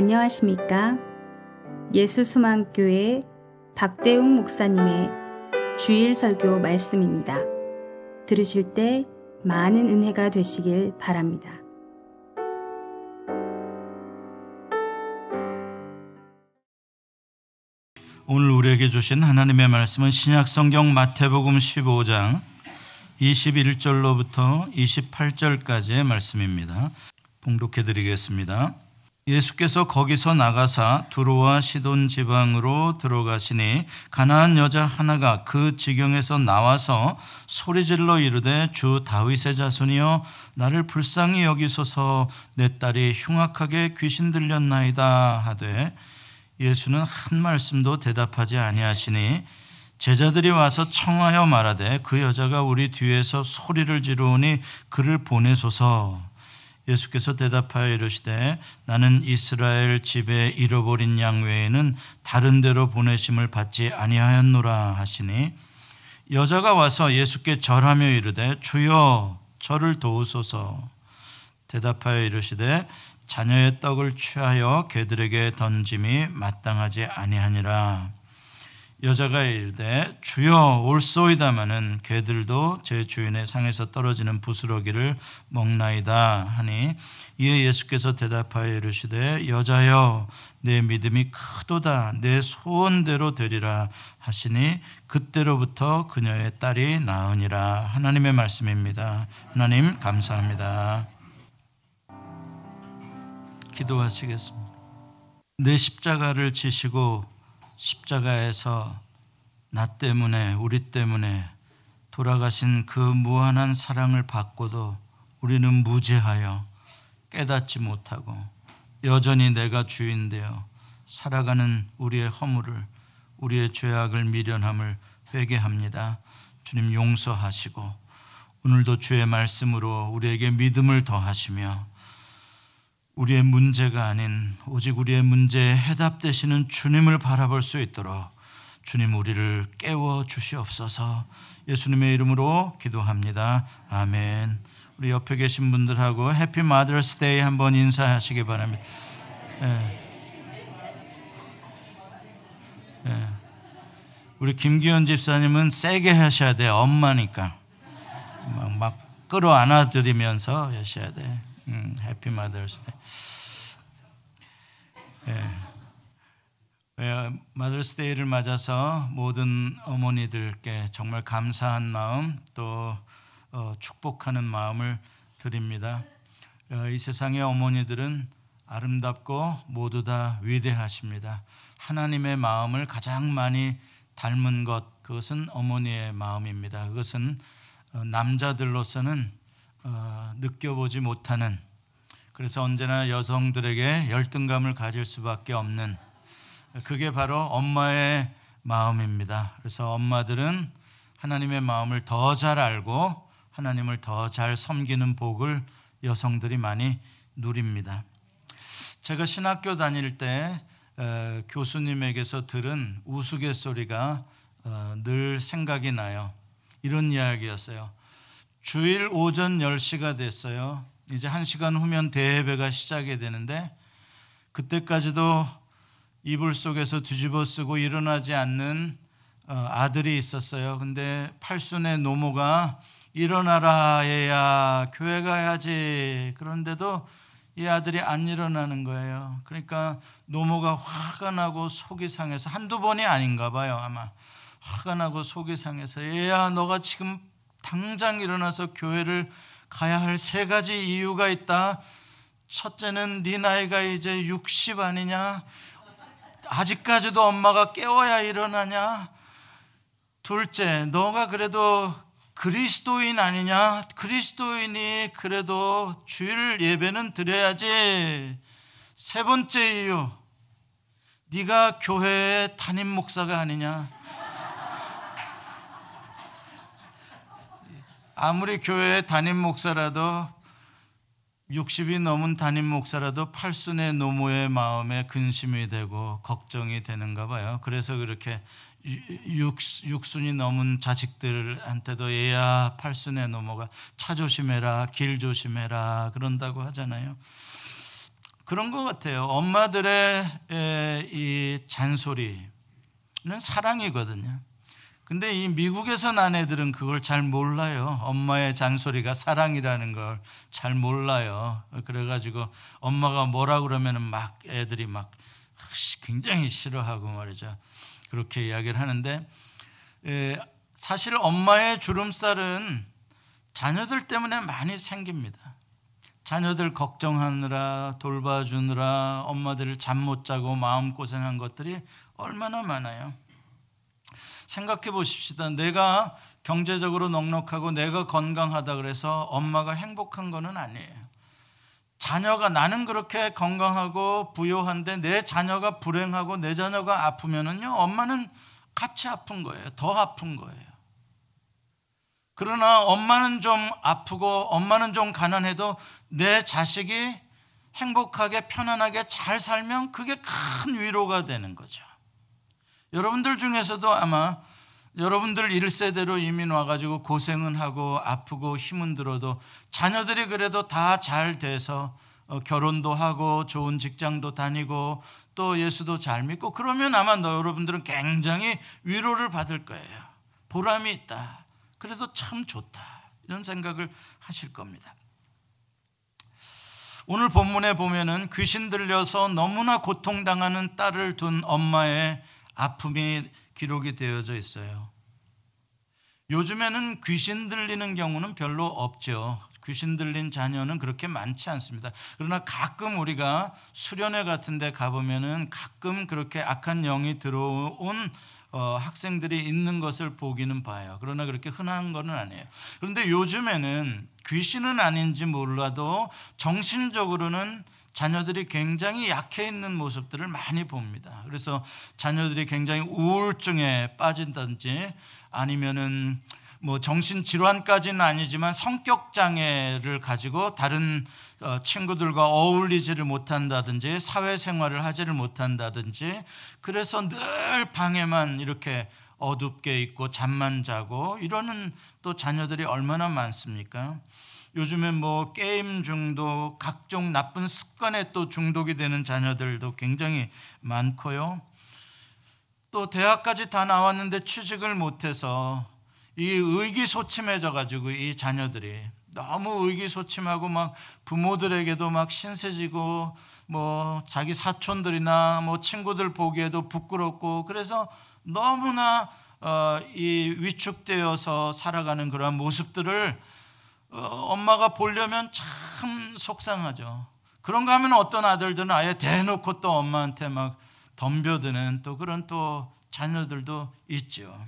안녕하십니까? 예수수망교회 박대웅 목사님의 주일 설교 말씀입니다. 들으실 때 많은 은혜가 되시길 바랍니다. 오늘 우리에게 주신 하나님의 말씀은 신약 성경 마태복음 15장 21절로부터 28절까지의 말씀입니다. 봉독해 드리겠습니다. 예수께서 거기서 나가사 두로와 시돈 지방으로 들어가시니 가나안 여자 하나가 그 지경에서 나와서 소리질러 이르되 주 다윗의 자손이여 나를 불쌍히 여기소서. 내 딸이 흉악하게 귀신 들렸나이다 하되 예수는 한 말씀도 대답하지 아니하시니 제자들이 와서 청하여 말하되 그 여자가 우리 뒤에서 소리를 지르오니 그를 보내소서 예수께서 대답하여 이르시되 나는 이스라엘 집에 잃어버린 양 외에는 다른 데로 보내심을 받지 아니하였노라 하시니 여자가 와서 예수께 절하며 이르되 주여 저를 도우소서. 대답하여 이르시되 자녀의 떡을 취하여 개들에게 던짐이 마땅하지 아니하니라 여자가 이르되 주여 올소이다마는 개들도 제 주인의 상에서 떨어지는 부스러기를 먹나이다. 하니 이에 예수께서 대답하여 이르시되 여자여 내 믿음이 크도다. 내 소원대로 되리라 하시니 그때로부터 그녀의 딸이 나으니라. 하나님의 말씀입니다. 하나님 감사합니다. 기도하시겠습니다. 내 십자가를 지시고 십자가에서 나 때문에 우리 때문에 돌아가신 그 무한한 사랑을 받고도 우리는 무죄하여 깨닫지 못하고 여전히 내가 주인되어 살아가는 우리의 허물을 우리의 죄악을 미련함을 회개합니다. 주님 용서하시고 오늘도 주의 말씀으로 우리에게 믿음을 더하시며 우리의 문제가 아닌 오직 우리의 문제에 해답 되시는 주님을 바라볼 수 있도록 주님 우리를 깨워 주시옵소서 예수님의 이름으로 기도합니다. 아멘. 우리 옆에 계신 분들하고 Happy Mother's Day 한번 인사하시기 바랍니다. 예. 예. 우리 김기현 집사님은 세게 하셔야 돼. 엄마니까. 막, 막 끌어안아 드리면서 하셔야 돼. 음, Happy Mother's Day. 예. 마더스 데이를 맞아서 모든 어머니들께 정말 감사한 마음 또 어, 축복하는 마음을 드립니다. 어, 이 세상의 어머니들은 아름답고 모두 다 위대하십니다. 하나님의 마음을 가장 많이 닮은 것 그것은 어머니의 마음입니다. 그것은 어, 남자들로서는 어, 느껴보지 못하는 그래서 언제나 여성들에게 열등감을 가질 수밖에 없는 그게 바로 엄마의 마음입니다. 그래서 엄마들은 하나님의 마음을 더 잘 알고 하나님을 더 잘 섬기는 복을 여성들이 많이 누립니다. 제가 신학교 다닐 때 어, 교수님에게서 들은 우스갯소리가 어, 늘 생각이 나요. 이런 이야기였어요. 주일 오전 10시가 됐어요. 이제 1시간 후면 대회가 시작이 되는데 그때까지도 이불 속에서 뒤집어 쓰고 일어나지 않는 어, 아들이 있었어요. 근데 팔순의 노모가 일어나라 얘야 교회 가야지 그런데도 이 아들이 안 일어나는 거예요. 그러니까 노모가 화가 나고 속이 상해서 한두 번이 아닌가 봐요 아마 화가 나고 속이 상해서 얘야 너가 지금 당장 일어나서 교회를 가야 할 세 가지 이유가 있다. 첫째는 네 나이가 이제 60 아니냐? 아직까지도 엄마가 깨워야 일어나냐? 둘째, 너가 그래도 그리스도인 아니냐? 그리스도인이 그래도 주일 예배는 드려야지. 세 번째 이유, 네가 교회 담임 목사가 아니냐? 아무리 교회 담임 목사라도 60이 넘은 담임 목사라도 팔순의 노모의 마음에 근심이 되고 걱정이 되는가 봐요. 그래서 그렇게 육, 육순이 넘은 자식들한테도 얘야 팔순의 노모가 차 조심해라 길 조심해라 그런다고 하잖아요. 그런 것 같아요. 엄마들의 이 잔소리는 사랑이거든요. 근데 이 미국에서 난 애들은 그걸 잘 몰라요. 엄마의 잔소리가 사랑이라는 걸 잘 몰라요. 그래가지고 엄마가 뭐라 그러면은 막 애들이 막 굉장히 싫어하고 말이죠. 그렇게 이야기를 하는데 사실 엄마의 주름살은 자녀들 때문에 많이 생깁니다. 자녀들 걱정하느라 돌봐주느라 엄마들을 잠 못 자고 마음 고생한 것들이 얼마나 많아요. 생각해 보십시다. 내가 경제적으로 넉넉하고 내가 건강하다 그래서 엄마가 행복한 거는 아니에요. 자녀가 나는 그렇게 건강하고 부유한데 내 자녀가 불행하고 내 자녀가 아프면은요 엄마는 같이 아픈 거예요. 더 아픈 거예요. 그러나 엄마는 좀 아프고 엄마는 좀 가난해도 내 자식이 행복하게 편안하게 잘 살면 그게 큰 위로가 되는 거죠. 여러분들 중에서도 아마 여러분들 1세대로 이민 와가지고 고생은 하고 아프고 힘은 들어도 자녀들이 그래도 다 잘 돼서 어, 결혼도 하고 좋은 직장도 다니고 또 예수도 잘 믿고 그러면 아마 너 여러분들은 굉장히 위로를 받을 거예요. 보람이 있다. 그래도 참 좋다. 이런 생각을 하실 겁니다. 오늘 본문에 보면은 귀신 들려서 너무나 고통당하는 딸을 둔 엄마의 아픔이 기록이 되어져 있어요. 요즘에는 귀신 들리는 경우는 별로 없죠. 귀신 들린 자녀는 그렇게 많지 않습니다. 그러나 가끔 우리가 수련회 같은 데 가보면은 가끔 그렇게 악한 영이 들어온 어, 학생들이 있는 것을 보기는 봐요. 그러나 그렇게 흔한 것은 아니에요. 그런데 요즘에는 귀신은 아닌지 몰라도 정신적으로는 자녀들이 굉장히 약해 있는 모습들을 많이 봅니다. 그래서 자녀들이 굉장히 우울증에 빠진다든지 아니면은 뭐 정신 질환까지는 아니지만 성격 장애를 가지고 다른 어, 친구들과 어울리지를 못한다든지 사회생활을 하지를 못한다든지 그래서 늘 방에만 이렇게 어둡게 있고 잠만 자고 이러는 또 자녀들이 얼마나 많습니까? 요즘엔 뭐 게임 중독, 각종 나쁜 습관에 또 중독이 되는 자녀들도 굉장히 많고요. 또 대학까지 다 나왔는데 취직을 못해서 이 의기소침해져 가지고 이 자녀들이 너무 의기소침하고 막 부모들에게도 막 신세지고 뭐 자기 사촌들이나 뭐 친구들 보기에도 부끄럽고 그래서 너무나 어, 이 위축되어서 살아가는 그러한 모습들을 어, 엄마가 보려면 참 속상하죠. 그런가 하면 어떤 아들들은 아예 대놓고 또 엄마한테 막 덤벼드는 또 그런 또 자녀들도 있죠.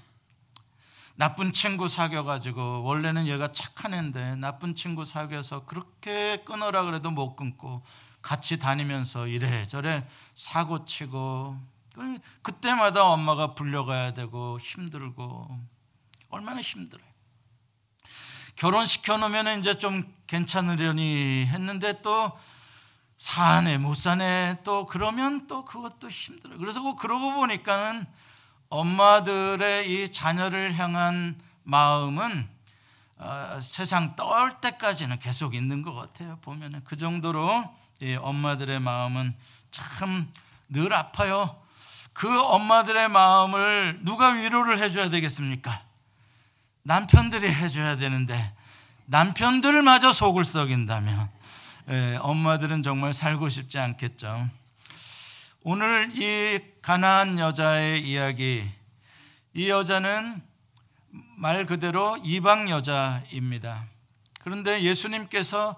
나쁜 친구 사귀어가지고 원래는 얘가 착한 애인데 나쁜 친구 사귀어서 그렇게 끊어라 그래도 못 끊고 같이 다니면서 이래저래 사고 치고 그, 그때마다 엄마가 불려가야 되고 힘들고 얼마나 힘들어요. 결혼시켜 놓으면 이제 좀 괜찮으려니 했는데 또 사네 못 사네 또 그러면 또 그것도 힘들어요. 그래서 뭐 그러고 보니까는 엄마들의 이 자녀를 향한 마음은 어, 세상 떨 때까지는 계속 있는 것 같아요. 보면은 그 정도로 엄마들의 마음은 참 늘 아파요. 그 엄마들의 마음을 누가 위로를 해줘야 되겠습니까? 남편들이 해줘야 되는데 남편들마저 속을 썩인다면 예, 엄마들은 정말 살고 싶지 않겠죠. 오늘 이 가나안 여자의 이야기, 이 여자는 말 그대로 이방 여자입니다. 그런데 예수님께서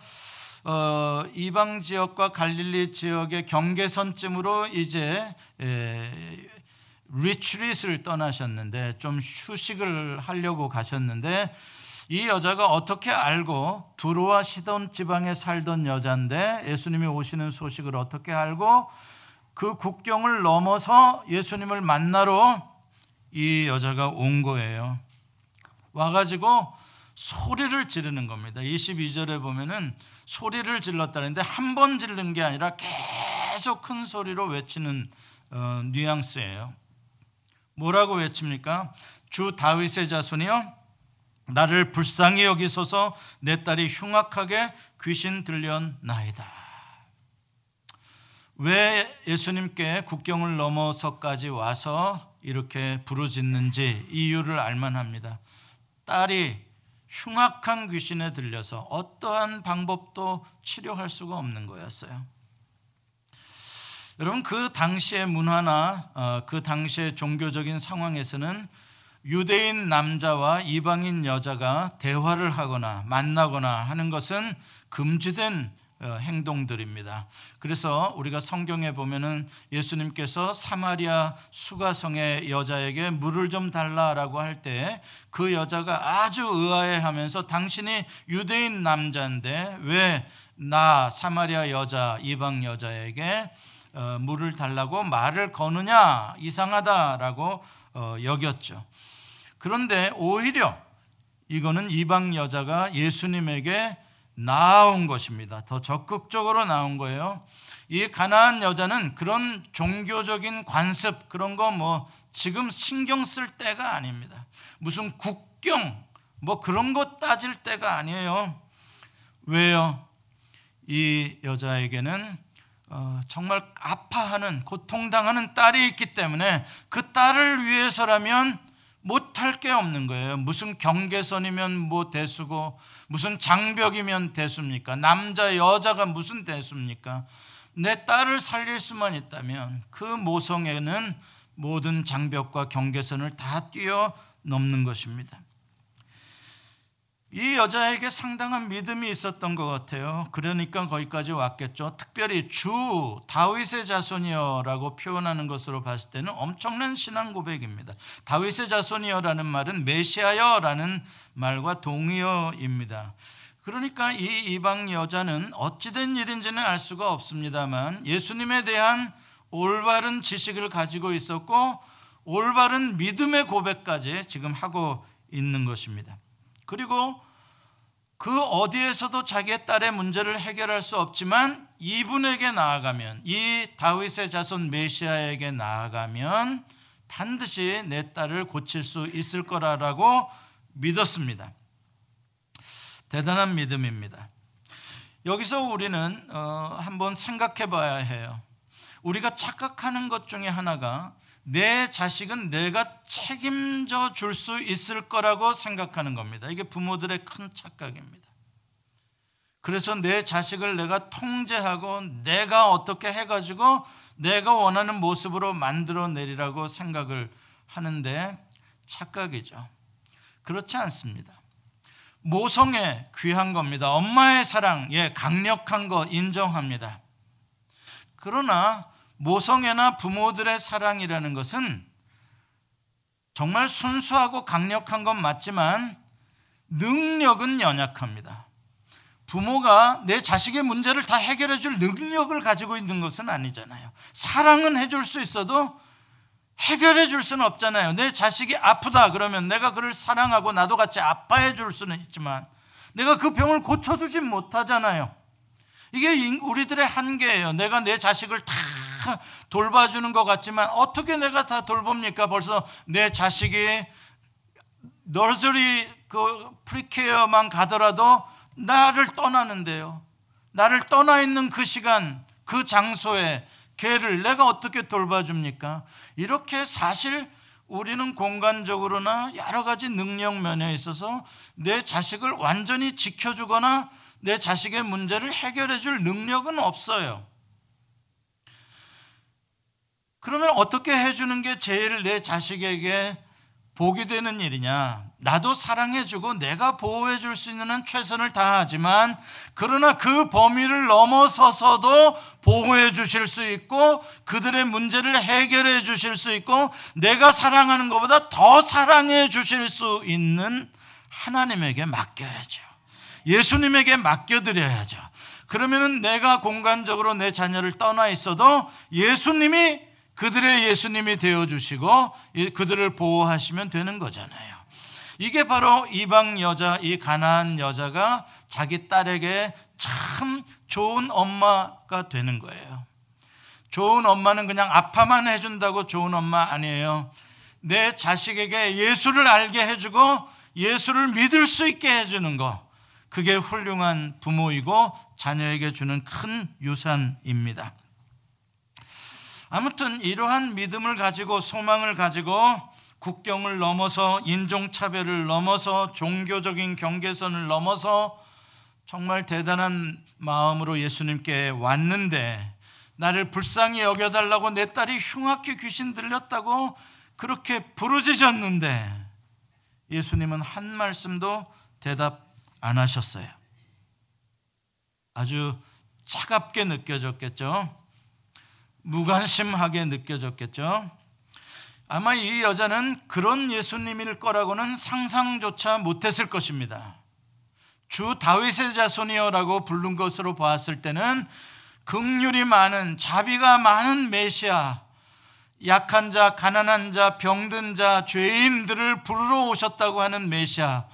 어, 이방 지역과 갈릴리 지역의 경계선쯤으로 이제 에, 리트릿을 떠나셨는데 좀 휴식을 하려고 가셨는데 이 여자가 어떻게 알고 두로와 시돈 지방에 살던 여자인데 예수님이 오시는 소식을 어떻게 알고 그 국경을 넘어서 예수님을 만나러 이 여자가 온 거예요. 와가지고 소리를 지르는 겁니다. 22절에 보면은 소리를 질렀다는데 한번 지르는 게 아니라 계속 큰 소리로 외치는 어, 뉘앙스예요. 뭐라고 외칩니까? 주 다윗의 자손이여 나를 불쌍히 여기소서 내 딸이 흉악하게 귀신 들렸나이다. 왜 예수님께 국경을 넘어서까지 와서 이렇게 부르짖는지 이유를 알만합니다. 딸이 흉악한 귀신에 들려서 어떠한 방법도 치료할 수가 없는 거였어요. 여러분 그 당시의 문화나 어, 그 당시의 종교적인 상황에서는 유대인 남자와 이방인 여자가 대화를 하거나 만나거나 하는 것은 금지된 어, 행동들입니다. 그래서 우리가 성경에 보면은 예수님께서 사마리아 수가성의 여자에게 물을 좀 달라라고 할 때 그 여자가 아주 의아해하면서 당신이 유대인 남자인데 왜 나 사마리아 여자 이방 여자에게 어, 물을 달라고 말을 거느냐 이상하다라고 어, 여겼죠. 그런데 오히려 이거는 이방 여자가 예수님에게 나온 것입니다. 더 적극적으로 나온 거예요. 이 가나안 여자는 그런 종교적인 관습 그런 거 뭐 지금 신경 쓸 때가 아닙니다. 무슨 국경 뭐 그런 거 따질 때가 아니에요. 왜요? 이 여자에게는 어, 정말 아파하는 고통당하는 딸이 있기 때문에 그 딸을 위해서라면 못할 게 없는 거예요. 무슨 경계선이면 뭐 대수고 무슨 장벽이면 대수입니까? 남자 여자가 무슨 대수입니까? 내 딸을 살릴 수만 있다면 그 모성애는 모든 장벽과 경계선을 다 뛰어넘는 것입니다. 이 여자에게 상당한 믿음이 있었던 것 같아요. 그러니까 거기까지 왔겠죠. 특별히 주 다윗의 자손이여라고 표현하는 것으로 봤을 때는 엄청난 신앙 고백입니다. 다윗의 자손이여라는 말은 메시아여라는 말과 동의어입니다. 그러니까 이 이방 여자는 어찌된 일인지는 알 수가 없습니다만 예수님에 대한 올바른 지식을 가지고 있었고 올바른 믿음의 고백까지 지금 하고 있는 것입니다. 그리고 그 어디에서도 자기의 딸의 문제를 해결할 수 없지만 이분에게 나아가면 이 다윗의 자손 메시아에게 나아가면 반드시 내 딸을 고칠 수 있을 거라라고 믿었습니다. 대단한 믿음입니다. 여기서 우리는 어, 한번 생각해 봐야 해요. 우리가 착각하는 것 중에 하나가 내 자식은 내가 책임져 줄 수 있을 거라고 생각하는 겁니다. 이게 부모들의 큰 착각입니다. 그래서 내 자식을 내가 통제하고 내가 어떻게 해가지고 내가 원하는 모습으로 만들어 내리라고 생각을 하는데 착각이죠. 그렇지 않습니다. 모성애 귀한 겁니다. 엄마의 사랑, 예, 강력한 거 인정합니다. 그러나 모성애나 부모들의 사랑이라는 것은 정말 순수하고 강력한 건 맞지만 능력은 연약합니다. 부모가 내 자식의 문제를 다 해결해 줄 능력을 가지고 있는 것은 아니잖아요. 사랑은 해줄 수 있어도 해결해 줄 수는 없잖아요. 내 자식이 아프다 그러면 내가 그를 사랑하고 나도 같이 아파해 줄 수는 있지만 내가 그 병을 고쳐주지 못하잖아요. 이게 우리들의 한계예요. 내가 내 자식을 다 돌봐주는 것 같지만 어떻게 내가 다 돌봅니까? 벌써 내 자식이 너스리 그 프리케어만 가더라도 나를 떠나는데요. 나를 떠나 있는 그 시간, 그 장소에 걔를 내가 어떻게 돌봐줍니까? 이렇게 사실 우리는 공간적으로나 여러 가지 능력 면에 있어서 내 자식을 완전히 지켜주거나 내 자식의 문제를 해결해 줄 능력은 없어요. 그러면 어떻게 해주는 게 제일 내 자식에게 복이 되는 일이냐? 나도 사랑해주고 내가 보호해줄 수 있는 한 최선을 다하지만 그러나 그 범위를 넘어서서도 보호해 주실 수 있고 그들의 문제를 해결해 주실 수 있고 내가 사랑하는 것보다 더 사랑해 주실 수 있는 하나님에게 맡겨야죠. 예수님에게 맡겨드려야죠. 그러면은 내가 공간적으로 내 자녀를 떠나 있어도 예수님이 그들의 예수님이 되어 주시고 그들을 보호하시면 되는 거잖아요. 이게 바로 이방 여자, 이 가나안 여자가 자기 딸에게 참 좋은 엄마가 되는 거예요. 좋은 엄마는 그냥 아파만 해준다고 좋은 엄마 아니에요. 내 자식에게 예수를 알게 해주고 예수를 믿을 수 있게 해주는 거. 그게 훌륭한 부모이고 자녀에게 주는 큰 유산입니다. 아무튼 이러한 믿음을 가지고 소망을 가지고 국경을 넘어서 인종차별을 넘어서 종교적인 경계선을 넘어서 정말 대단한 마음으로 예수님께 왔는데 나를 불쌍히 여겨달라고 내 딸이 흉악히 귀신 들렸다고 그렇게 부르짖었는데 예수님은 한 말씀도 대답 안 하셨어요. 아주 차갑게 느껴졌겠죠. 무관심하게 느껴졌겠죠. 아마 이 여자는 그런 예수님일 거라고는 상상조차 못했을 것입니다. 주 다윗의 자손이여라고 부른 것으로 보았을 때는 극률이 많은 자비가 많은 메시아 약한 자, 가난한 자, 병든 자, 죄인들을 부르러 오셨다고 하는 메시아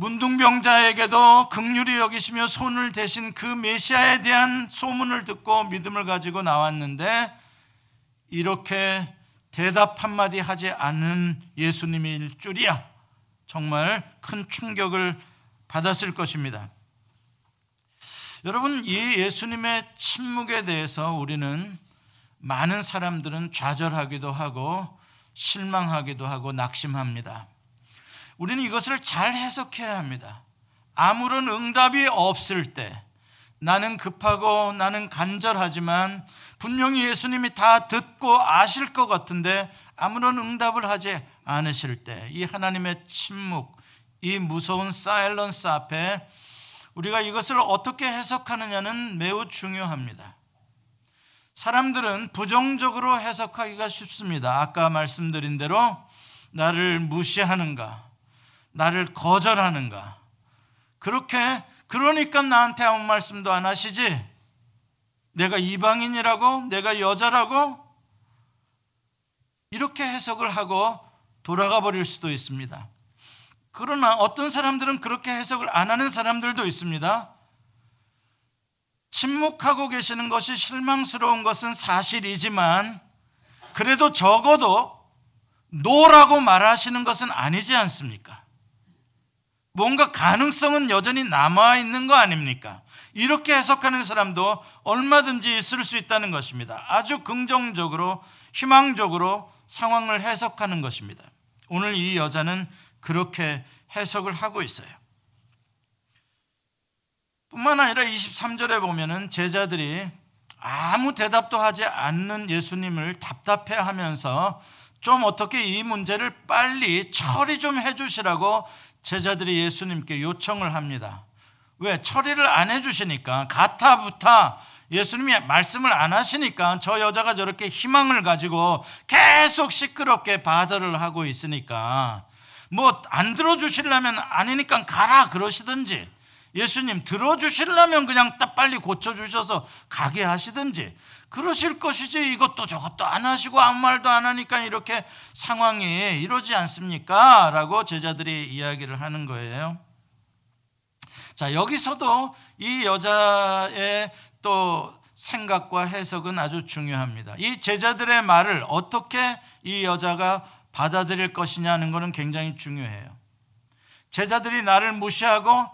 문둥병자에게도 극률이 여기시며 손을 대신 그 메시아에 대한 소문을 듣고 믿음을 가지고 나왔는데 이렇게 대답 한마디 하지 않는 예수님일 줄이야. 정말 큰 충격을 받았을 것입니다. 여러분, 이 예수님의 침묵에 대해서 우리는 많은 사람들은 좌절하기도 하고 실망하기도 하고 낙심합니다. 우리는 이것을 잘 해석해야 합니다. 아무런 응답이 없을 때 나는 급하고 나는 간절하지만 분명히 예수님이 다 듣고 아실 것 같은데 아무런 응답을 하지 않으실 때 이 하나님의 침묵, 이 무서운 사일런스 앞에 우리가 이것을 어떻게 해석하느냐는 매우 중요합니다. 사람들은 부정적으로 해석하기가 쉽습니다. 아까 말씀드린 대로 나를 무시하는가, 나를 거절하는가. 그렇게 그러니까 나한테 아무 말씀도 안 하시지. 내가 이방인이라고, 내가 여자라고 이렇게 해석을 하고 돌아가 버릴 수도 있습니다. 그러나 어떤 사람들은 그렇게 해석을 안 하는 사람들도 있습니다. 침묵하고 계시는 것이 실망스러운 것은 사실이지만 그래도 적어도 노라고 말하시는 것은 아니지 않습니까? 뭔가 가능성은 여전히 남아 있는 거 아닙니까? 이렇게 해석하는 사람도 얼마든지 있을 수 있다는 것입니다. 아주 긍정적으로, 희망적으로 상황을 해석하는 것입니다. 오늘 이 여자는 그렇게 해석을 하고 있어요. 뿐만 아니라 23절에 보면은 제자들이 아무 대답도 하지 않는 예수님을 답답해 하면서 좀 어떻게 이 문제를 빨리 처리 좀 해주시라고 제자들이 예수님께 요청을 합니다. 왜? 처리를 안 해주시니까 가타부타 예수님이 말씀을 안 하시니까 저 여자가 저렇게 희망을 가지고 계속 시끄럽게 바들을 하고 있으니까 뭐 안 들어주시려면 아니니까 가라 그러시든지 예수님 들어주시려면 그냥 딱 빨리 고쳐주셔서 가게 하시든지 그러실 것이지 이것도 저것도 안 하시고 아무 말도 안 하니까 이렇게 상황이 이러지 않습니까? 라고 제자들이 이야기를 하는 거예요. 자, 여기서도 이 여자의 또 생각과 해석은 아주 중요합니다. 이 제자들의 말을 어떻게 이 여자가 받아들일 것이냐는 것은 굉장히 중요해요. 제자들이 나를 무시하고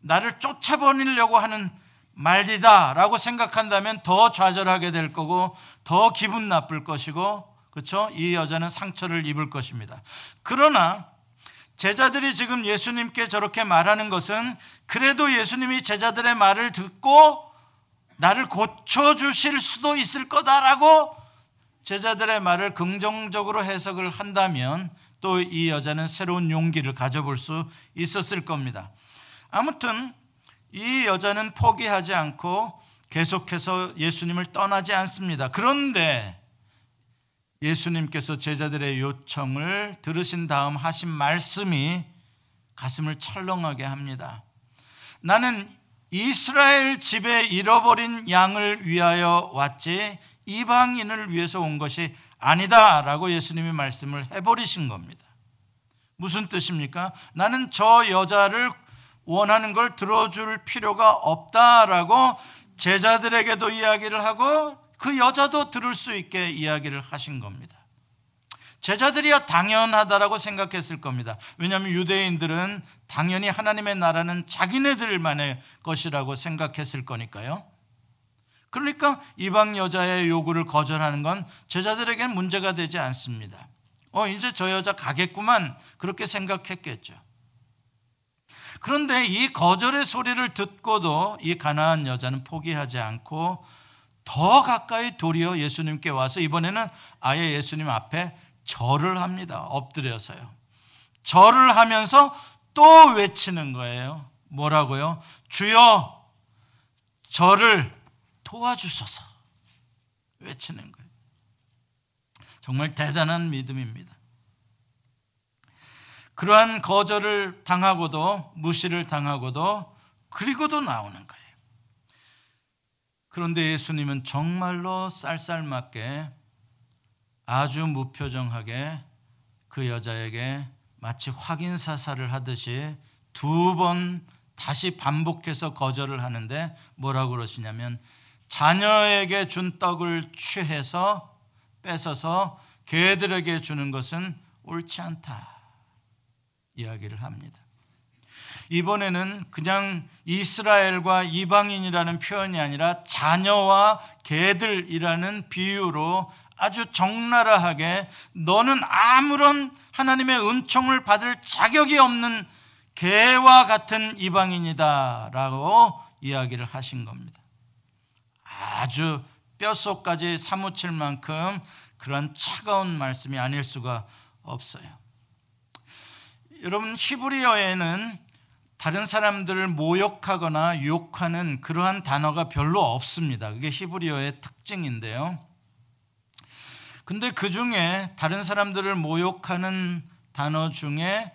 나를 쫓아버리려고 하는 말이다라고 생각한다면 더 좌절하게 될 거고 더 기분 나쁠 것이고 그렇죠? 이 여자는 상처를 입을 것입니다. 그러나 제자들이 지금 예수님께 저렇게 말하는 것은 그래도 예수님이 제자들의 말을 듣고 나를 고쳐 주실 수도 있을 거다라고 제자들의 말을 긍정적으로 해석을 한다면 또 이 여자는 새로운 용기를 가져볼 수 있었을 겁니다. 아무튼 이 여자는 포기하지 않고 계속해서 예수님을 떠나지 않습니다. 그런데 예수님께서 제자들의 요청을 들으신 다음 하신 말씀이 가슴을 철렁하게 합니다. 나는 이스라엘 집에 잃어버린 양을 위하여 왔지 이방인을 위해서 온 것이 아니다 라고 예수님이 말씀을 해버리신 겁니다. 무슨 뜻입니까? 나는 저 여자를 원하는 걸 들어줄 필요가 없다라고 제자들에게도 이야기를 하고 그 여자도 들을 수 있게 이야기를 하신 겁니다. 제자들이야 당연하다라고 생각했을 겁니다. 왜냐하면 유대인들은 당연히 하나님의 나라는 자기네들만의 것이라고 생각했을 거니까요. 그러니까 이방 여자의 요구를 거절하는 건 제자들에게는 문제가 되지 않습니다. 어, 이제 저 여자 가겠구만. 그렇게 생각했겠죠. 그런데 이 거절의 소리를 듣고도 이 가나안 여자는 포기하지 않고 더 가까이 도리어 예수님께 와서 이번에는 아예 예수님 앞에 절을 합니다. 엎드려서요. 절을 하면서 또 외치는 거예요. 뭐라고요? 주여, 저를 도와주소서. 외치는 거예요. 정말 대단한 믿음입니다. 그러한 거절을 당하고도 무시를 당하고도 그리고도 나오는 거예요. 그런데 예수님은 정말로 쌀쌀맞게 아주 무표정하게 그 여자에게 마치 확인 사살을 하듯이 두 번 다시 반복해서 거절을 하는데 뭐라고 그러시냐면 자녀에게 준 떡을 취해서 뺏어서 개들에게 주는 것은 옳지 않다. 이야기를 합니다. 이번에는 그냥 이스라엘과 이방인이라는 표현이 아니라 자녀와 개들이라는 비유로 아주 적나라하게 너는 아무런 하나님의 은총을 받을 자격이 없는 개와 같은 이방인이다라고 이야기를 하신 겁니다. 아주 뼛속까지 사무칠 만큼 그런 차가운 말씀이 아닐 수가 없어요. 여러분 히브리어에는 다른 사람들을 모욕하거나 욕하는 그러한 단어가 별로 없습니다. 그게 히브리어의 특징인데요. 근데 그 중에 다른 사람들을 모욕하는 단어 중에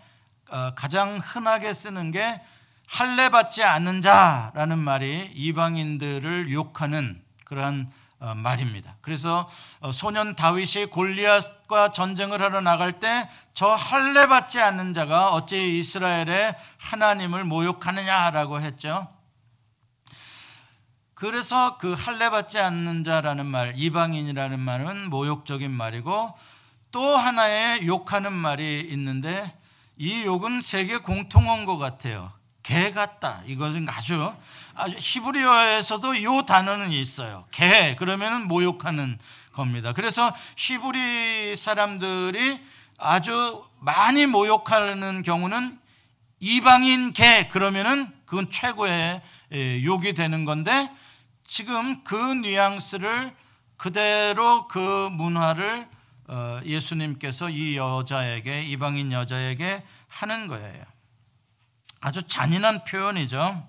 어, 가장 흔하게 쓰는 게 할례 받지 않는 자라는 말이 이방인들을 욕하는 그러한 어, 말입니다. 그래서 어, 소년 다윗이 골리앗과 전쟁을 하러 나갈 때 저 할례 받지 않는 자가 어찌 이스라엘의 하나님을 모욕하느냐라고 했죠. 그래서 그 할례 받지 않는 자라는 말, 이방인이라는 말은 모욕적인 말이고 또 하나의 욕하는 말이 있는데 이 욕은 세계 공통어인 것 같아요. 개 같다. 이것은 아주, 아주 히브리어에서도 이 단어는 있어요. 개 그러면은 모욕하는 겁니다. 그래서 히브리 사람들이 아주 많이 모욕하는 경우는 이방인 개 그러면은 그건 최고의 욕이 되는 건데 지금 그 뉘앙스를 그대로 그 문화를 어, 예수님께서 이 여자에게 이방인 여자에게 하는 거예요. 아주 잔인한 표현이죠.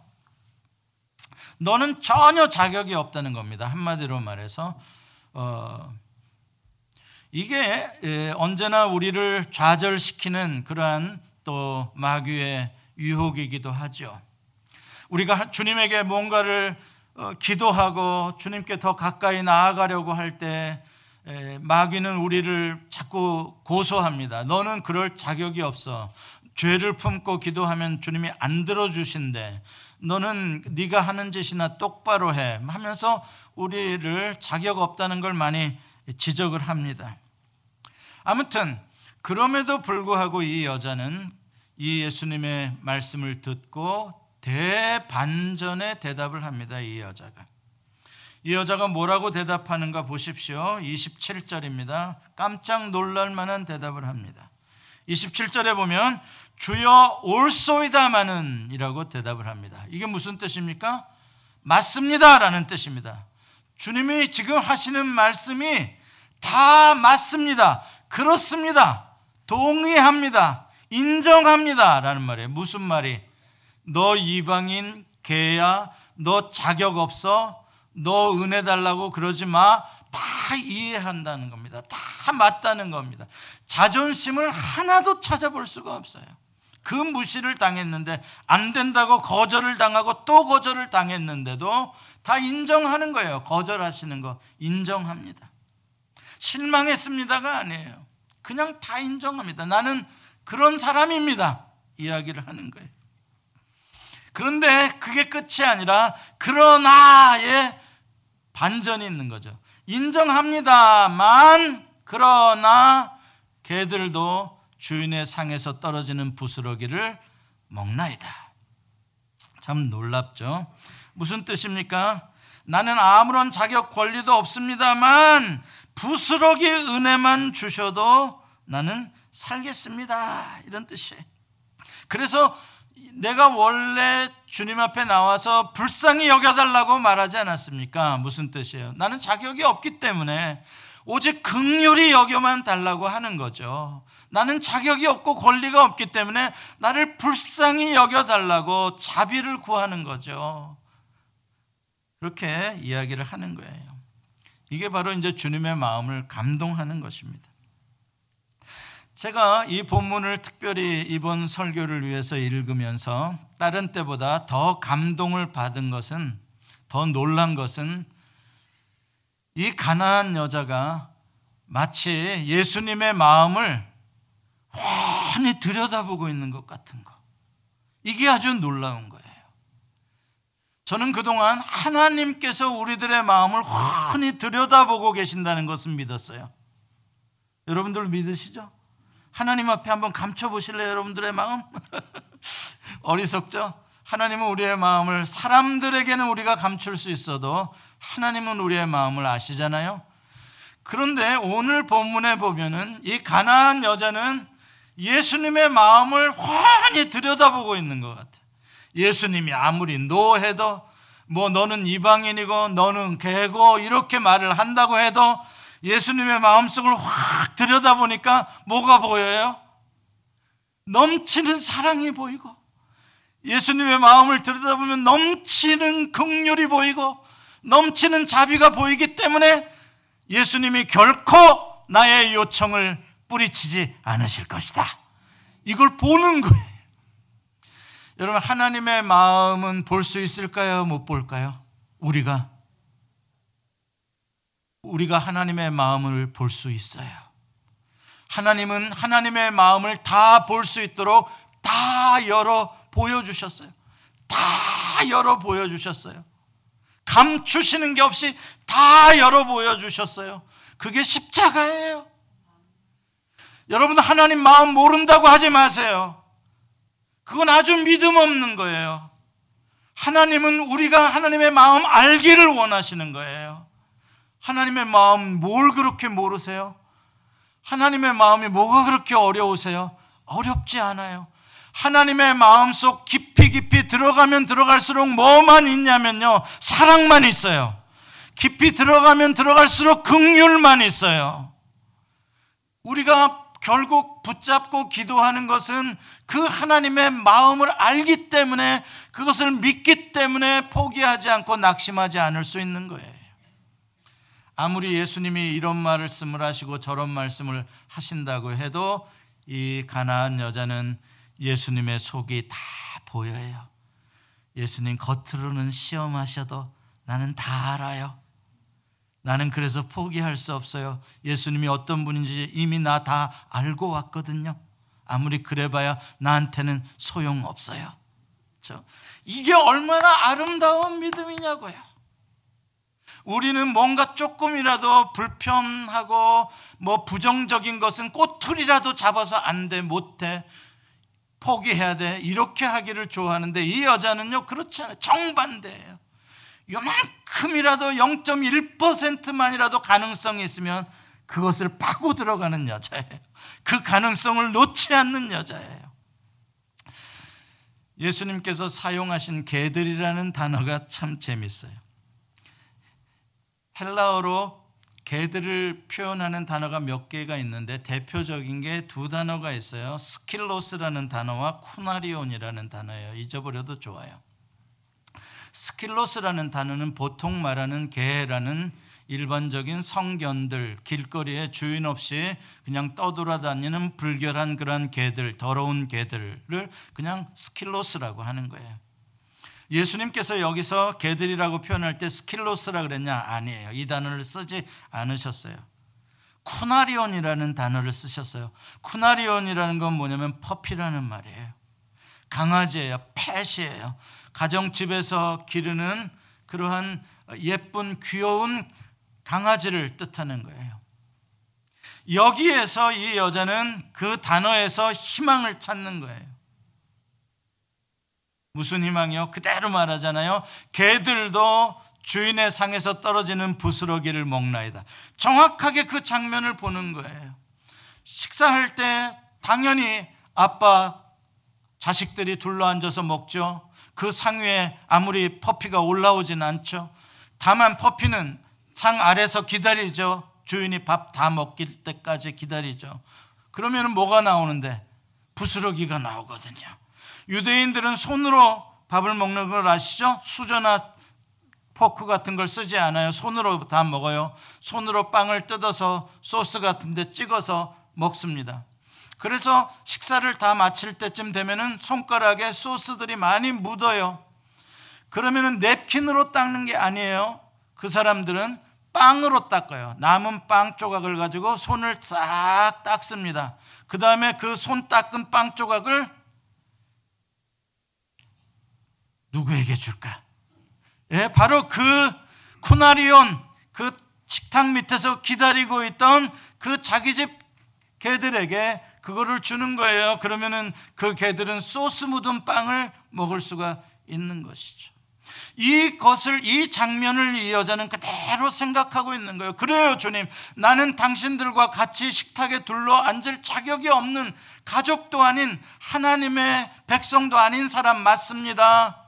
너는 전혀 자격이 없다는 겁니다. 한마디로 말해서 어, 이게 예, 언제나 우리를 좌절시키는 그러한 또 마귀의 유혹이기도 하죠. 우리가 주님에게 뭔가를 어, 기도하고 주님께 더 가까이 나아가려고 할 때 마귀는 우리를 자꾸 고소합니다. 너는 그럴 자격이 없어. 죄를 품고 기도하면 주님이 안 들어주신대. 너는 네가 하는 짓이나 똑바로 해 하면서 우리를 자격 없다는 걸 많이 지적을 합니다. 아무튼 그럼에도 불구하고 이 여자는 이 예수님의 말씀을 듣고 대반전의 대답을 합니다. 이 여자가. 이 여자가 뭐라고 대답하는가 보십시오. 27절입니다. 깜짝 놀랄 만한 대답을 합니다. 27절에 보면 주여 올소이다마는 이라고 대답을 합니다. 이게 무슨 뜻입니까? 맞습니다 라는 뜻입니다. 주님이 지금 하시는 말씀이 다 맞습니다. 그렇습니다. 동의합니다. 인정합니다. 라는 말이에요. 무슨 말이? 너 이방인 개야. 너 자격 없어. 너 은혜 달라고 그러지 마. 다 이해한다는 겁니다. 다 맞다는 겁니다. 자존심을 하나도 찾아볼 수가 없어요. 그 무시를 당했는데 안 된다고 거절을 당하고 또 거절을 당했는데도 다 인정하는 거예요. 거절하시는 거 인정합니다. 실망했습니다가 아니에요. 그냥 다 인정합니다. 나는 그런 사람입니다. 이야기를 하는 거예요. 그런데 그게 끝이 아니라 그러나의 반전이 있는 거죠. 인정합니다만 그러나 개들도 주인의 상에서 떨어지는 부스러기를 먹나이다. 참 놀랍죠. 무슨 뜻입니까? 나는 아무런 자격 권리도 없습니다만 부스러기 은혜만 주셔도 나는 살겠습니다. 이런 뜻이에요. 그래서 내가 원래 주님 앞에 나와서 불쌍히 여겨달라고 말하지 않았습니까? 무슨 뜻이에요? 나는 자격이 없기 때문에 오직 극률이 여겨만 달라고 하는 거죠. 나는 자격이 없고 권리가 없기 때문에 나를 불쌍히 여겨달라고 자비를 구하는 거죠. 그렇게 이야기를 하는 거예요. 이게 바로 이제 주님의 마음을 감동하는 것입니다. 제가 이 본문을 특별히 이번 설교를 위해서 읽으면서 다른 때보다 더 감동을 받은 것은 더 놀란 것은 이 가난한 여자가 마치 예수님의 마음을 훤히 들여다보고 있는 것 같은 거. 이게 아주 놀라운 거예요. 저는 그동안 하나님께서 우리들의 마음을 훤히 들여다보고 계신다는 것을 믿었어요. 여러분들 믿으시죠? 하나님 앞에 한번 감춰보실래요, 여러분들의 마음? 어리석죠? 하나님은 우리의 마음을 사람들에게는 우리가 감출 수 있어도 하나님은 우리의 마음을 아시잖아요. 그런데 오늘 본문에 보면은 이 가나안 여자는 예수님의 마음을 환히 들여다보고 있는 것 같아요. 예수님이 아무리 노해도 뭐 너는 이방인이고 너는 개고 이렇게 말을 한다고 해도 예수님의 마음속을 확 들여다보니까 뭐가 보여요? 넘치는 사랑이 보이고 예수님의 마음을 들여다보면 넘치는 긍휼이 보이고 넘치는 자비가 보이기 때문에 예수님이 결코 나의 요청을 뿌리치지 않으실 것이다. 이걸 보는 거예요. 여러분 하나님의 마음은 볼 수 있을까요? 못 볼까요? 우리가 우리가 하나님의 마음을 볼 수 있어요. 하나님은 하나님의 마음을 다 볼 수 있도록 다 열어 보여주셨어요. 다 열어 보여주셨어요. 감추시는 게 없이 다 열어 보여주셨어요. 그게 십자가예요. 여러분 하나님 마음 모른다고 하지 마세요. 그건 아주 믿음 없는 거예요. 하나님은 우리가 하나님의 마음 알기를 원하시는 거예요. 하나님의 마음 뭘 그렇게 모르세요? 하나님의 마음이 뭐가 그렇게 어려우세요? 어렵지 않아요. 하나님의 마음 속 깊이 깊이 들어가면 들어갈수록 뭐만 있냐면요. 사랑만 있어요. 깊이 들어가면 들어갈수록 극률만 있어요. 우리가 결국 붙잡고 기도하는 것은 그 하나님의 마음을 알기 때문에 그것을 믿기 때문에 포기하지 않고 낙심하지 않을 수 있는 거예요. 아무리 예수님이 이런 말씀을 하시고 저런 말씀을 하신다고 해도 이 가나안 여자는 예수님의 속이 다 보여요. 예수님 겉으로는 시험하셔도 나는 다 알아요. 나는 그래서 포기할 수 없어요. 예수님이 어떤 분인지 이미 나 다 알고 왔거든요. 아무리 그래봐야 나한테는 소용 없어요. 그렇죠? 이게 얼마나 아름다운 믿음이냐고요. 우리는 뭔가 조금이라도 불편하고 뭐 부정적인 것은 꼬투리라도 잡아서 안 돼, 못 해, 포기해야 돼. 이렇게 하기를 좋아하는데 이 여자는요, 그렇지 않아요. 정반대예요. 요만큼이라도 0.1%만이라도 가능성이 있으면 그것을 파고 들어가는 여자예요. 그 가능성을 놓지 않는 여자예요. 예수님께서 사용하신 개들이라는 단어가 참 재밌어요. 헬라어로 개들을 표현하는 단어가 몇 개가 있는데 대표적인 게 두 단어가 있어요. 스킬로스라는 단어와 쿠나리온이라는 단어예요. 잊어버려도 좋아요. 스킬로스라는 단어는 보통 말하는 개라는 일반적인 성견들 길거리에 주인 없이 그냥 떠돌아다니는 불결한 그런 개들 더러운 개들을 그냥 스킬로스라고 하는 거예요. 예수님께서 여기서 개들이라고 표현할 때 스킬로스라 그랬냐? 아니에요. 이 단어를 쓰지 않으셨어요. 쿠나리온이라는 단어를 쓰셨어요. 쿠나리온이라는 건 뭐냐면 puppy라는 말이에요. 강아지예요. 펫이에요. 가정집에서 기르는 그러한 예쁜 귀여운 강아지를 뜻하는 거예요. 여기에서 이 여자는 그 단어에서 희망을 찾는 거예요. 무슨 희망이요? 그대로 말하잖아요. 개들도 주인의 상에서 떨어지는 부스러기를 먹나이다. 정확하게 그 장면을 보는 거예요. 식사할 때 당연히 아빠 자식들이 둘러앉아서 먹죠. 그 상 위에 아무리 퍼피가 올라오진 않죠. 다만 퍼피는 상 아래서 기다리죠. 주인이 밥 다 먹길 때까지 기다리죠. 그러면 뭐가 나오는데 부스러기가 나오거든요. 유대인들은 손으로 밥을 먹는 걸 아시죠? 수저나 포크 같은 걸 쓰지 않아요. 손으로 다 먹어요. 손으로 빵을 뜯어서 소스 같은 데 찍어서 먹습니다. 그래서 식사를 다 마칠 때쯤 되면은 손가락에 소스들이 많이 묻어요. 그러면은 냅킨으로 닦는 게 아니에요. 그 사람들은 빵으로 닦아요. 남은 빵 조각을 가지고 손을 싹 닦습니다. 그 다음에 그 손 닦은 빵 조각을 누구에게 줄까? 예, 바로 그 쿠나리온 그 식탁 밑에서 기다리고 있던 그 자기 집 개들에게 그거를 주는 거예요. 그러면은 그 개들은 소스 묻은 빵을 먹을 수가 있는 것이죠. 이것을 이 장면을 이 여자는 그대로 생각하고 있는 거예요. 그래요, 주님. 나는 당신들과 같이 식탁에 둘러 앉을 자격이 없는 가족도 아닌 하나님의 백성도 아닌 사람 맞습니다.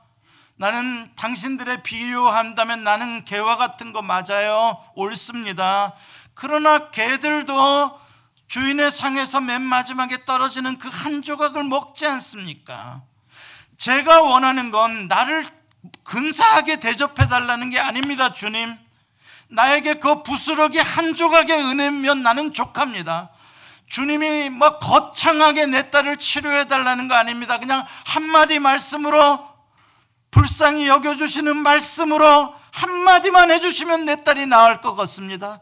나는 당신들의 비유한다면 나는 개와 같은 거 맞아요. 옳습니다. 그러나 개들도 주인의 상에서 맨 마지막에 떨어지는 그 한 조각을 먹지 않습니까? 제가 원하는 건 나를 근사하게 대접해 달라는 게 아닙니다, 주님. 나에게 그 부스러기 한 조각의 은혜면 나는 족합니다. 주님이 뭐 거창하게 내 딸을 치료해 달라는 거 아닙니다. 그냥 한마디 말씀으로 불쌍히 여겨주시는 말씀으로 한마디만 해주시면 내 딸이 나을 것 같습니다.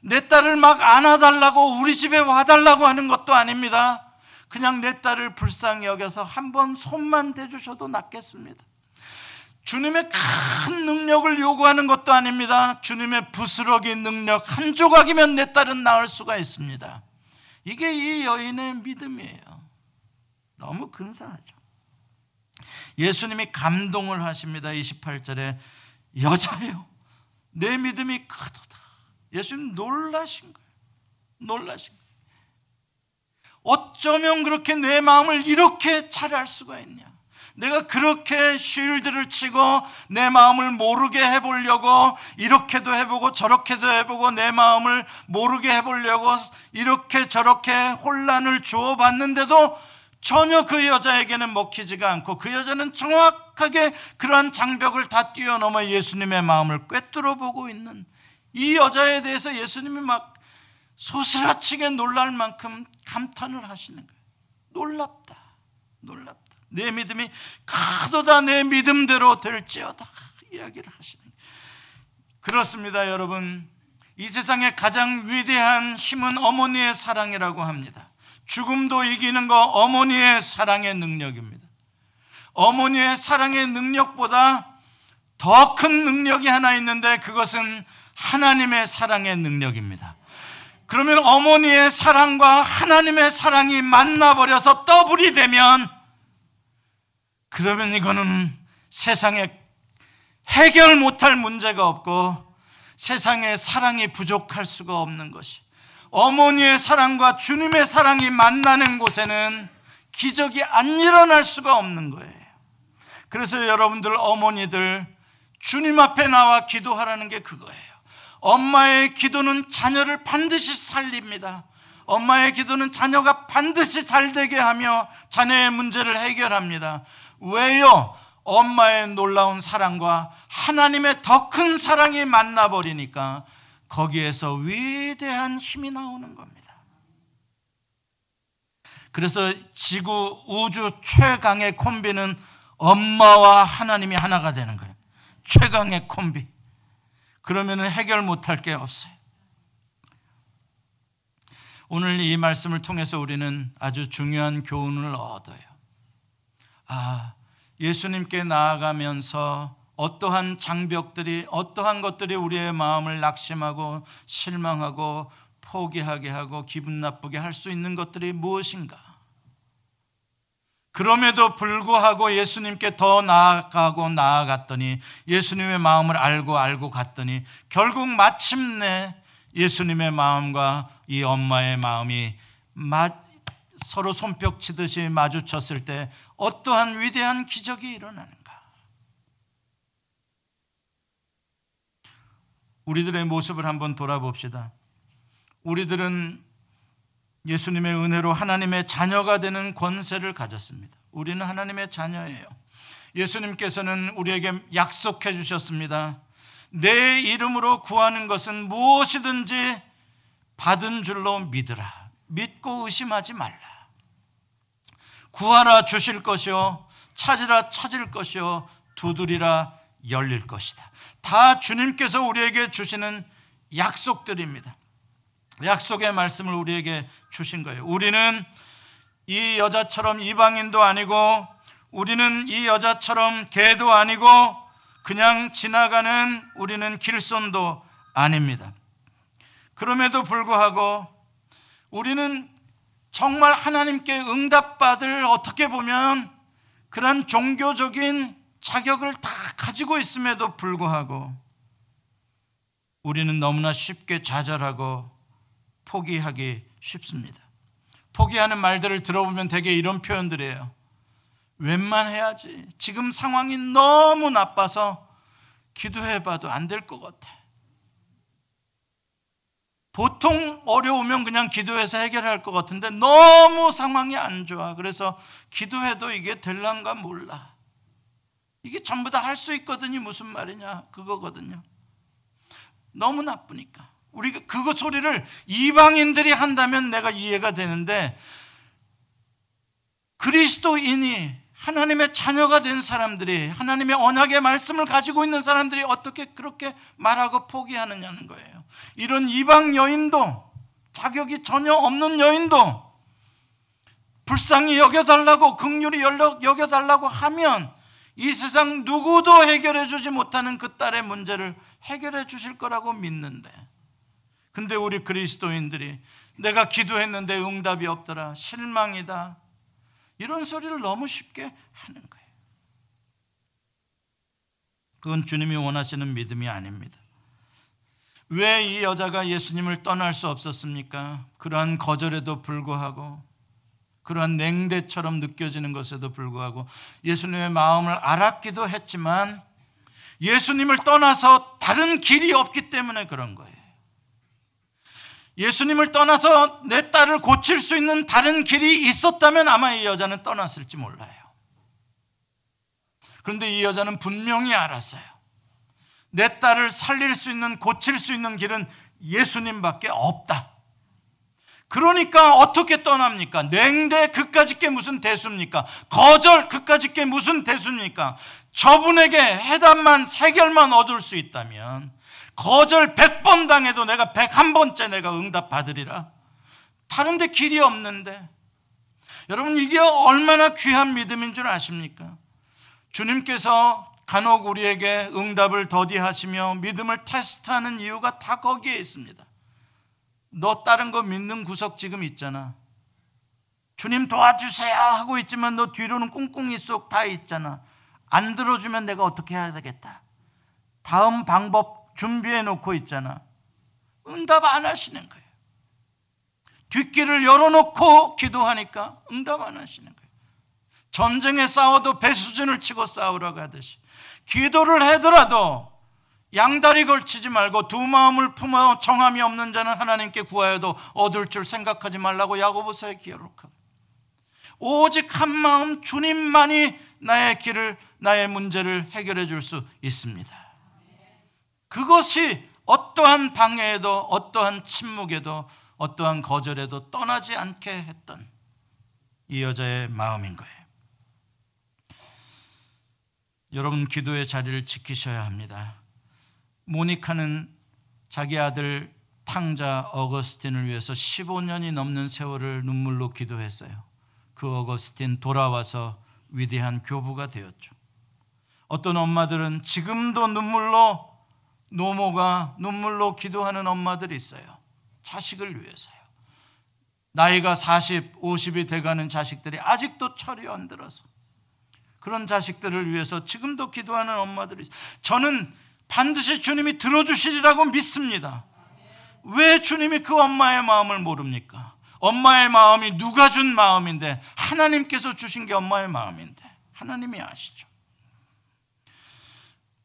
내 딸을 막 안아달라고 우리 집에 와달라고 하는 것도 아닙니다. 그냥 내 딸을 불쌍히 여겨서 한 번 손만 대주셔도 낫겠습니다. 주님의 큰 능력을 요구하는 것도 아닙니다. 주님의 부스러기 능력 한 조각이면 내 딸은 나을 수가 있습니다. 이게 이 여인의 믿음이에요. 너무 근사하죠. 예수님이 감동을 하십니다. 28절에 여자요. 내 믿음이 크도다. 예수님 놀라신 거예요. 놀라신 거예요. 어쩌면 그렇게 내 마음을 이렇게 잘할 수가 있냐? 내가 그렇게 쉴드를 치고 내 마음을 모르게 해보려고 이렇게도 해보고 저렇게도 해보고 내 마음을 모르게 해보려고 이렇게 저렇게 혼란을 주어봤는데도 전혀 그 여자에게는 먹히지가 않고 그 여자는 정확하게 그러한 장벽을 다 뛰어넘어 예수님의 마음을 꿰뚫어 보고 있는 이 여자에 대해서 예수님이 막 소스라치게 놀랄 만큼 감탄을 하시는 거예요. 놀랍다. 놀랍다. 내 믿음이 크도다 내 믿음대로 될지어다. 이야기를 하시는 거예요. 그렇습니다, 여러분. 이 세상의 가장 위대한 힘은 어머니의 사랑이라고 합니다. 죽음도 이기는 거 어머니의 사랑의 능력입니다. 어머니의 사랑의 능력보다 더 큰 능력이 하나 있는데 그것은 하나님의 사랑의 능력입니다. 그러면 어머니의 사랑과 하나님의 사랑이 만나버려서 더블이 되면 그러면 이거는 세상에 해결 못할 문제가 없고 세상에 사랑이 부족할 수가 없는 것이 어머니의 사랑과 주님의 사랑이 만나는 곳에는 기적이 안 일어날 수가 없는 거예요. 그래서 여러분들 어머니들 주님 앞에 나와 기도하라는 게 그거예요. 엄마의 기도는 자녀를 반드시 살립니다. 엄마의 기도는 자녀가 반드시 잘 되게 하며 자녀의 문제를 해결합니다. 왜요? 엄마의 놀라운 사랑과 하나님의 더 큰 사랑이 만나버리니까 거기에서 위대한 힘이 나오는 겁니다. 그래서 지구 우주 최강의 콤비는 엄마와 하나님이 하나가 되는 거예요. 최강의 콤비. 그러면 해결 못할 게 없어요. 오늘 이 말씀을 통해서 우리는 아주 중요한 교훈을 얻어요. 아, 예수님께 나아가면서 어떠한 장벽들이 어떠한 것들이 우리의 마음을 낙심하고 실망하고 포기하게 하고 기분 나쁘게 할 수 있는 것들이 무엇인가? 그럼에도 불구하고 예수님께 더 나아가고 나아갔더니 예수님의 마음을 알고 알고 갔더니 결국 마침내 예수님의 마음과 이 엄마의 마음이 서로 손뼉 치듯이 마주쳤을 때 어떠한 위대한 기적이 일어나는가? 우리들의 모습을 한번 돌아봅시다. 우리들은 예수님의 은혜로 하나님의 자녀가 되는 권세를 가졌습니다. 우리는 하나님의 자녀예요. 예수님께서는 우리에게 약속해 주셨습니다. 내 이름으로 구하는 것은 무엇이든지 받은 줄로 믿으라. 믿고 의심하지 말라. 구하라 주실 것이요. 찾으라 찾을 것이요. 두드리라 열릴 것이다. 다 주님께서 우리에게 주시는 약속들입니다. 약속의 말씀을 우리에게 주신 거예요. 우리는 이 여자처럼 이방인도 아니고 우리는 이 여자처럼 개도 아니고 그냥 지나가는 우리는 길손도 아닙니다. 그럼에도 불구하고 우리는 정말 하나님께 응답받을 어떻게 보면 그런 종교적인 자격을 다 가지고 있음에도 불구하고 우리는 너무나 쉽게 좌절하고 포기하기 쉽습니다. 포기하는 말들을 들어보면 대개 이런 표현들이에요. 웬만해야지. 지금 상황이 너무 나빠서 기도해봐도 안 될 것 같아. 보통 어려우면 그냥 기도해서 해결할 것 같은데 너무 상황이 안 좋아. 그래서 기도해도 이게 될란가 몰라. 이게 전부 다 할 수 있거든요. 무슨 말이냐? 그거거든요. 너무 나쁘니까. 우리가 그거 소리를 이방인들이 한다면 내가 이해가 되는데 그리스도인이 하나님의 자녀가 된 사람들이 하나님의 언약의 말씀을 가지고 있는 사람들이 어떻게 그렇게 말하고 포기하느냐는 거예요. 이런 이방 여인도 자격이 전혀 없는 여인도 불쌍히 여겨달라고 극률이 여겨달라고 하면 이 세상 누구도 해결해 주지 못하는 그 딸의 문제를 해결해 주실 거라고 믿는데 근데 우리 그리스도인들이 내가 기도했는데 응답이 없더라. 실망이다. 이런 소리를 너무 쉽게 하는 거예요. 그건 주님이 원하시는 믿음이 아닙니다. 왜 이 여자가 예수님을 떠날 수 없었습니까? 그러한 거절에도 불구하고 그러한 냉대처럼 느껴지는 것에도 불구하고 예수님의 마음을 알았기도 했지만 예수님을 떠나서 다른 길이 없기 때문에 그런 거예요. 예수님을 떠나서 내 딸을 고칠 수 있는 다른 길이 있었다면 아마 이 여자는 떠났을지 몰라요. 그런데 이 여자는 분명히 알았어요. 내 딸을 살릴 수 있는, 고칠 수 있는 길은 예수님밖에 없다. 그러니까 어떻게 떠납니까? 냉대 그까짓 게 무슨 대수입니까? 거절 그까짓 게 무슨 대수입니까? 저분에게 해답만, 해결만 얻을 수 있다면 거절 100번 당해도 내가 101번째 내가 응답 받으리라. 다른데 길이 없는데. 여러분 이게 얼마나 귀한 믿음인 줄 아십니까? 주님께서 간혹 우리에게 응답을 더디하시며 믿음을 테스트하는 이유가 다 거기에 있습니다. 너 다른 거 믿는 구석 지금 있잖아. 주님 도와주세요 하고 있지만 너 뒤로는 꿍꿍이 속 다 있잖아. 안 들어주면 내가 어떻게 해야 되겠다. 다음 방법 준비해 놓고 있잖아. 응답 안 하시는 거예요. 뒷길을 열어놓고 기도하니까 응답 안 하시는 거예요. 전쟁에 싸워도 배수진을 치고 싸우라고 하듯이 기도를 하더라도 양다리 걸치지 말고 두 마음을 품어 정함이 없는 자는 하나님께 구하여도 얻을 줄 생각하지 말라고 야고보서에 기록하고 오직 한 마음 주님만이 나의 길을 나의 문제를 해결해 줄 수 있습니다. 그것이 어떠한 방해에도 어떠한 침묵에도 어떠한 거절에도 떠나지 않게 했던 이 여자의 마음인 거예요. 여러분 기도의 자리를 지키셔야 합니다. 모니카는 자기 아들 탕자 어거스틴을 위해서 15년이 넘는 세월을 눈물로 기도했어요. 그 어거스틴 돌아와서 위대한 교부가 되었죠. 어떤 엄마들은 지금도 눈물로 노모가 눈물로 기도하는 엄마들이 있어요. 자식을 위해서요. 나이가 40, 50이 돼가는 자식들이 아직도 철이 안 들어서 그런 자식들을 위해서 지금도 기도하는 엄마들이 저는 반드시 주님이 들어주시리라고 믿습니다. 왜 주님이 그 엄마의 마음을 모릅니까? 엄마의 마음이 누가 준 마음인데 하나님께서 주신 게 엄마의 마음인데 하나님이 아시죠.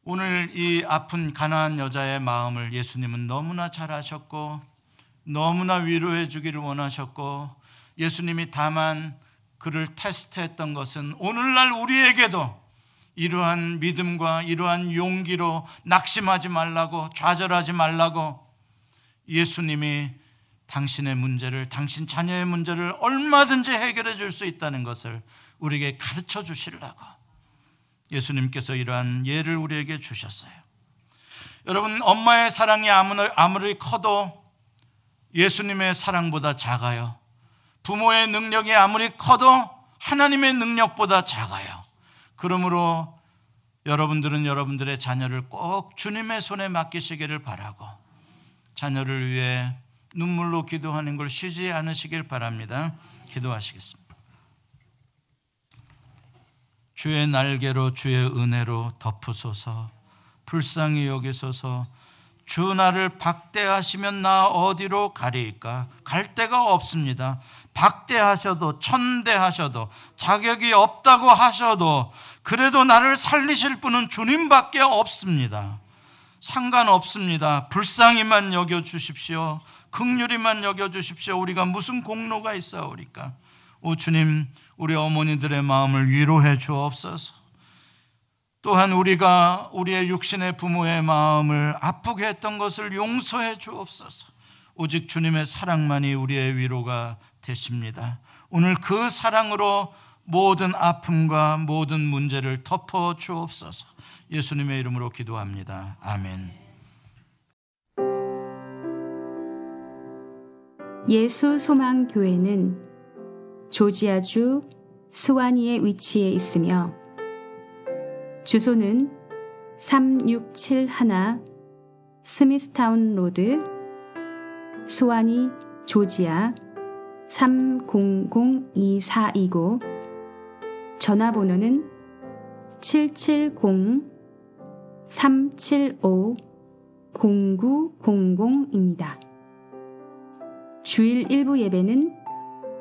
오늘 이 아픈 가난한 여자의 마음을 예수님은 너무나 잘 아셨고 너무나 위로해 주기를 원하셨고 예수님이 다만 그를 테스트했던 것은 오늘날 우리에게도 이러한 믿음과 이러한 용기로 낙심하지 말라고 좌절하지 말라고 예수님이 당신의 문제를 당신 자녀의 문제를 얼마든지 해결해 줄 수 있다는 것을 우리에게 가르쳐 주시려고 예수님께서 이러한 예를 우리에게 주셨어요. 여러분 엄마의 사랑이 아무리, 커도 예수님의 사랑보다 작아요. 부모의 능력이 아무리 커도 하나님의 능력보다 작아요. 그러므로 여러분들은 여러분들의 자녀를 꼭 주님의 손에 맡기시기를 바라고 자녀를 위해 눈물로 기도하는 걸 쉬지 않으시길 바랍니다. 기도하시겠습니다. 주의 날개로 주의 은혜로 덮으소서 불쌍히 여기소서 주 나를 박대하시면 나 어디로 가리까? 갈 데가 없습니다. 박대하셔도 천대하셔도 자격이 없다고 하셔도 그래도 나를 살리실 분은 주님밖에 없습니다. 상관없습니다. 불쌍히만 여겨 주십시오. 극률이만 여겨 주십시오. 우리가 무슨 공로가 있사오리까? 오 주님, 우리 어머니들의 마음을 위로해 주옵소서. 또한 우리가 우리의 육신의 부모의 마음을 아프게 했던 것을 용서해 주옵소서. 오직 주님의 사랑만이 우리의 위로가 되십니다. 오늘 그 사랑으로 모든 아픔과 모든 문제를 덮어 주옵소서. 예수님의 이름으로 기도합니다. 아멘. 예수 소망 교회는 조지아주 스와니에 위치해 있으며 주소는 3671 스미스타운 로드 스와니 조지아 30024이고 전화번호는 770-375-0900입니다. 주일 1부 예배는